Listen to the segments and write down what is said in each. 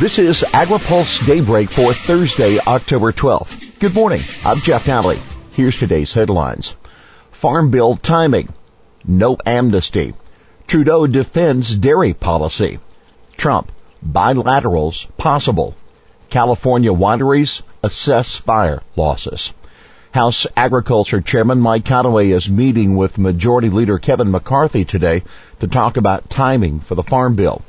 This is AgriPulse Daybreak for Thursday, October 12th. Good morning. I'm Jeff Nalley. Here's today's headlines. Farm Bill timing. No amnesty. Trudeau defends dairy policy. Trump. Bilaterals possible. California wineries assess fire losses. House Agriculture Chairman Mike Conaway is meeting with Majority Leader Kevin McCarthy today to talk about timing for the Farm Bill.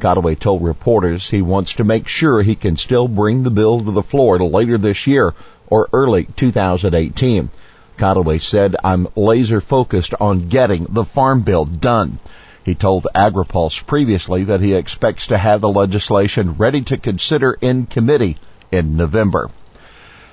Conaway told reporters he wants to make sure he can still bring the bill to the floor later this year or early 2018. Conaway said, I'm laser focused on getting the farm bill done. He told AgriPulse previously that he expects to have the legislation ready to consider in committee in November.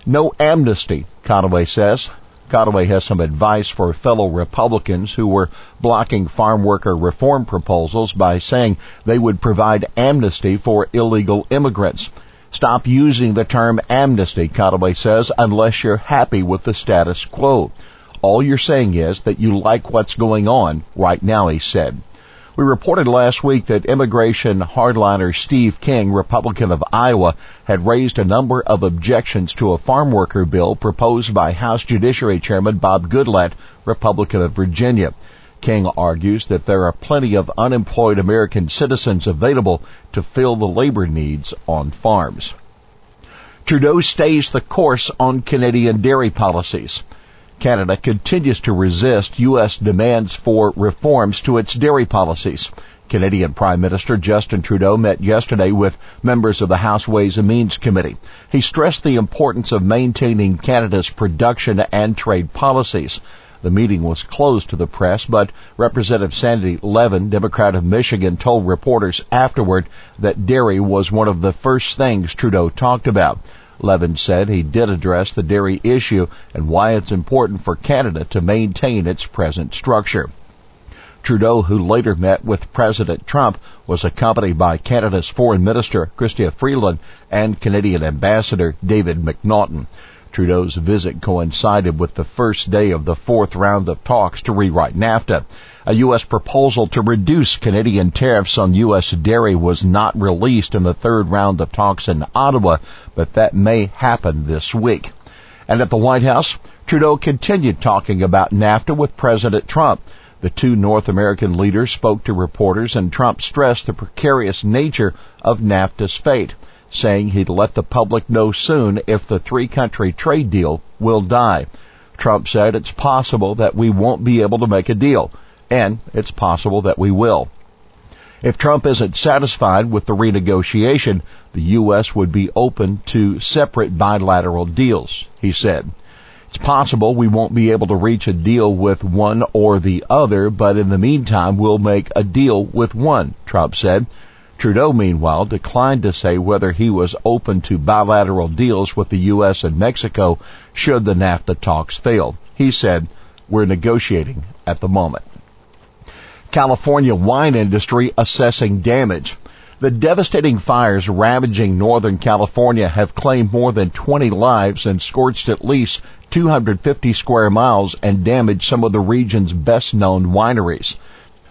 No amnesty, Conaway says. Conaway has some advice for fellow Republicans who were blocking farm worker reform proposals by saying they would provide amnesty for illegal immigrants. Stop using the term amnesty, Conaway says, unless you're happy with the status quo. All you're saying is that you like what's going on right now, he said. We reported last week that immigration hardliner Steve King, Republican of Iowa, had raised a number of objections to a farm worker bill proposed by House Judiciary Chairman Bob Goodlatte, Republican of Virginia. King argues that there are plenty of unemployed American citizens available to fill the labor needs on farms. Trudeau stays the course on Canadian dairy policies. Canada continues to resist U.S. demands for reforms to its dairy policies. Canadian Prime Minister Justin Trudeau met yesterday with members of the House Ways and Means Committee. He stressed the importance of maintaining Canada's production and trade policies. The meeting was closed to the press, but Representative Sandy Levin, Democrat of Michigan, told reporters afterward that dairy was one of the first things Trudeau talked about. Levin said he did address the dairy issue and why it's important for Canada to maintain its present structure. Trudeau, who later met with President Trump, was accompanied by Canada's Foreign Minister Chrystia Freeland and Canadian Ambassador David McNaughton. Trudeau's visit coincided with the first day of the fourth round of talks to rewrite NAFTA. A U.S. proposal to reduce Canadian tariffs on U.S. dairy was not released in the third round of talks in Ottawa, but that may happen this week. And at the White House, Trudeau continued talking about NAFTA with President Trump. The two North American leaders spoke to reporters and Trump stressed the precarious nature of NAFTA's fate saying he'd let the public know soon if the three country trade deal will die. Trump said it's possible that we won't be able to make a deal, and it's possible that we will. If Trump isn't satisfied with the renegotiation, the U.S. would be open to separate bilateral deals, he said. It's possible we won't be able to reach a deal with one or the other, but in the meantime we'll make a deal with one, Trump said. Trudeau, meanwhile, declined to say whether he was open to bilateral deals with the U.S. and Mexico should the NAFTA talks fail. He said, we're negotiating at the moment. California wine industry assessing damage. The devastating fires ravaging Northern California have claimed more than 20 lives and scorched at least 250 square miles and damaged some of the region's best known wineries.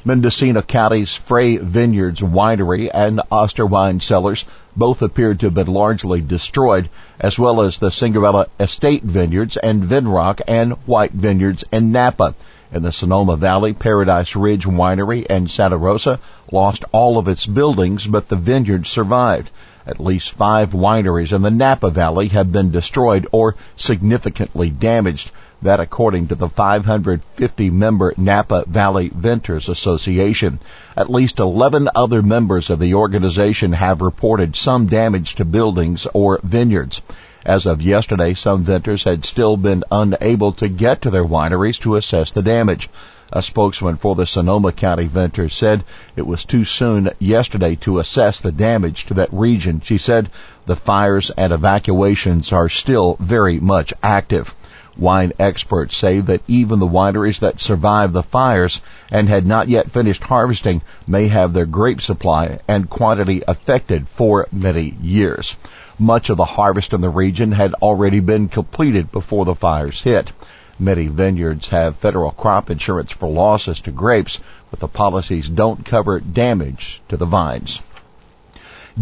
Mendocino County's Frey Vineyards Winery and Oster Wine Cellars both appeared to have been largely destroyed, as well as the Signorello Estate Vineyards and Vinrock and White Vineyards in Napa. In the Sonoma Valley, Paradise Ridge Winery and Santa Rosa lost all of its buildings, but the vineyards survived. At least five wineries in the Napa Valley have been destroyed or significantly damaged. That according to the 550 member Napa Valley Vintners Association. At least 11 other members of the organization have reported some damage to buildings or vineyards. As of yesterday, some vintners had still been unable to get to their wineries to assess the damage. A spokesman for the Sonoma County Vintner said it was too soon yesterday to assess the damage to that region. She said the fires and evacuations are still very much active. Wine experts say that even the wineries that survived the fires and had not yet finished harvesting may have their grape supply and quantity affected for many years. Much of the harvest in the region had already been completed before the fires hit. Many vineyards have federal crop insurance for losses to grapes, but the policies don't cover damage to the vines.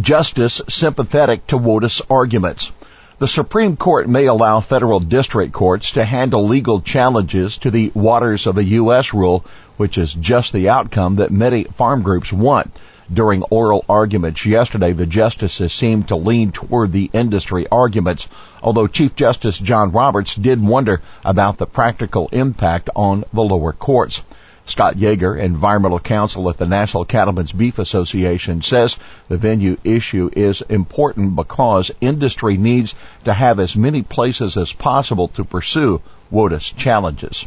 Justice sympathetic to WOTUS arguments. The Supreme Court may allow federal district courts to handle legal challenges to the waters of the U.S. rule, which is just the outcome that many farm groups want. During oral arguments yesterday, the justices seemed to lean toward the industry arguments, although Chief Justice John Roberts did wonder about the practical impact on the lower courts. Scott Yeager, environmental counsel at the National Cattlemen's Beef Association, says the venue issue is important because industry needs to have as many places as possible to pursue WOTUS challenges.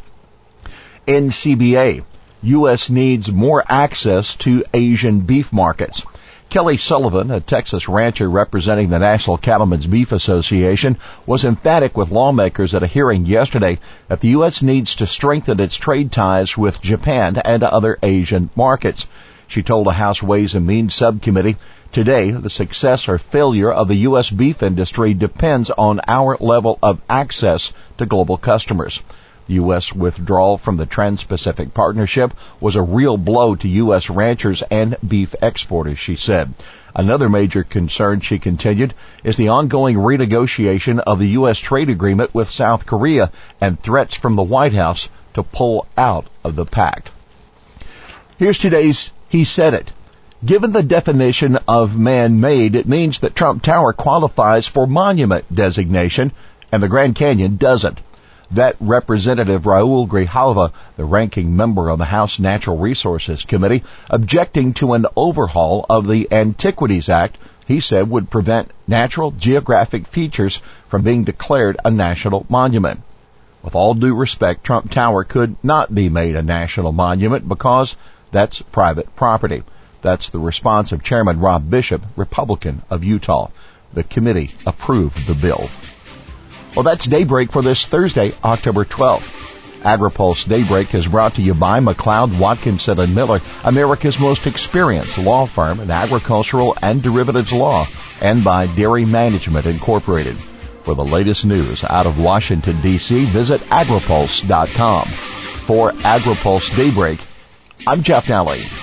NCBA, U.S. needs more access to Asian beef markets. Kelly Sullivan, a Texas rancher representing the National Cattlemen's Beef Association, was emphatic with lawmakers at a hearing yesterday that the U.S. needs to strengthen its trade ties with Japan and other Asian markets. She told a House Ways and Means subcommittee, Today, the success or failure of the U.S. beef industry depends on our level of access to global customers. U.S. withdrawal from the Trans-Pacific Partnership was a real blow to U.S. ranchers and beef exporters, she said. Another major concern, she continued, is the ongoing renegotiation of the U.S. trade agreement with South Korea and threats from the White House to pull out of the pact. Here's today's He Said It. Given the definition of man-made, it means that Trump Tower qualifies for monument designation and the Grand Canyon doesn't that Representative Raul Grijalva, the ranking member of the House Natural Resources Committee, objecting to an overhaul of the Antiquities Act he said would prevent natural geographic features from being declared a national monument. With all due respect, Trump Tower could not be made a national monument because that's private property. That's the response of Chairman Rob Bishop, Republican of Utah. The committee approved the bill. Well, that's Daybreak for this Thursday, October 12th. AgriPulse Daybreak is brought to you by McLeod, Watkinson and Miller, America's most experienced law firm in agricultural and derivatives law, and by Dairy Management Incorporated. For the latest news out of Washington, D.C., visit agripulse.com. For AgriPulse Daybreak, I'm Jeff Nalley.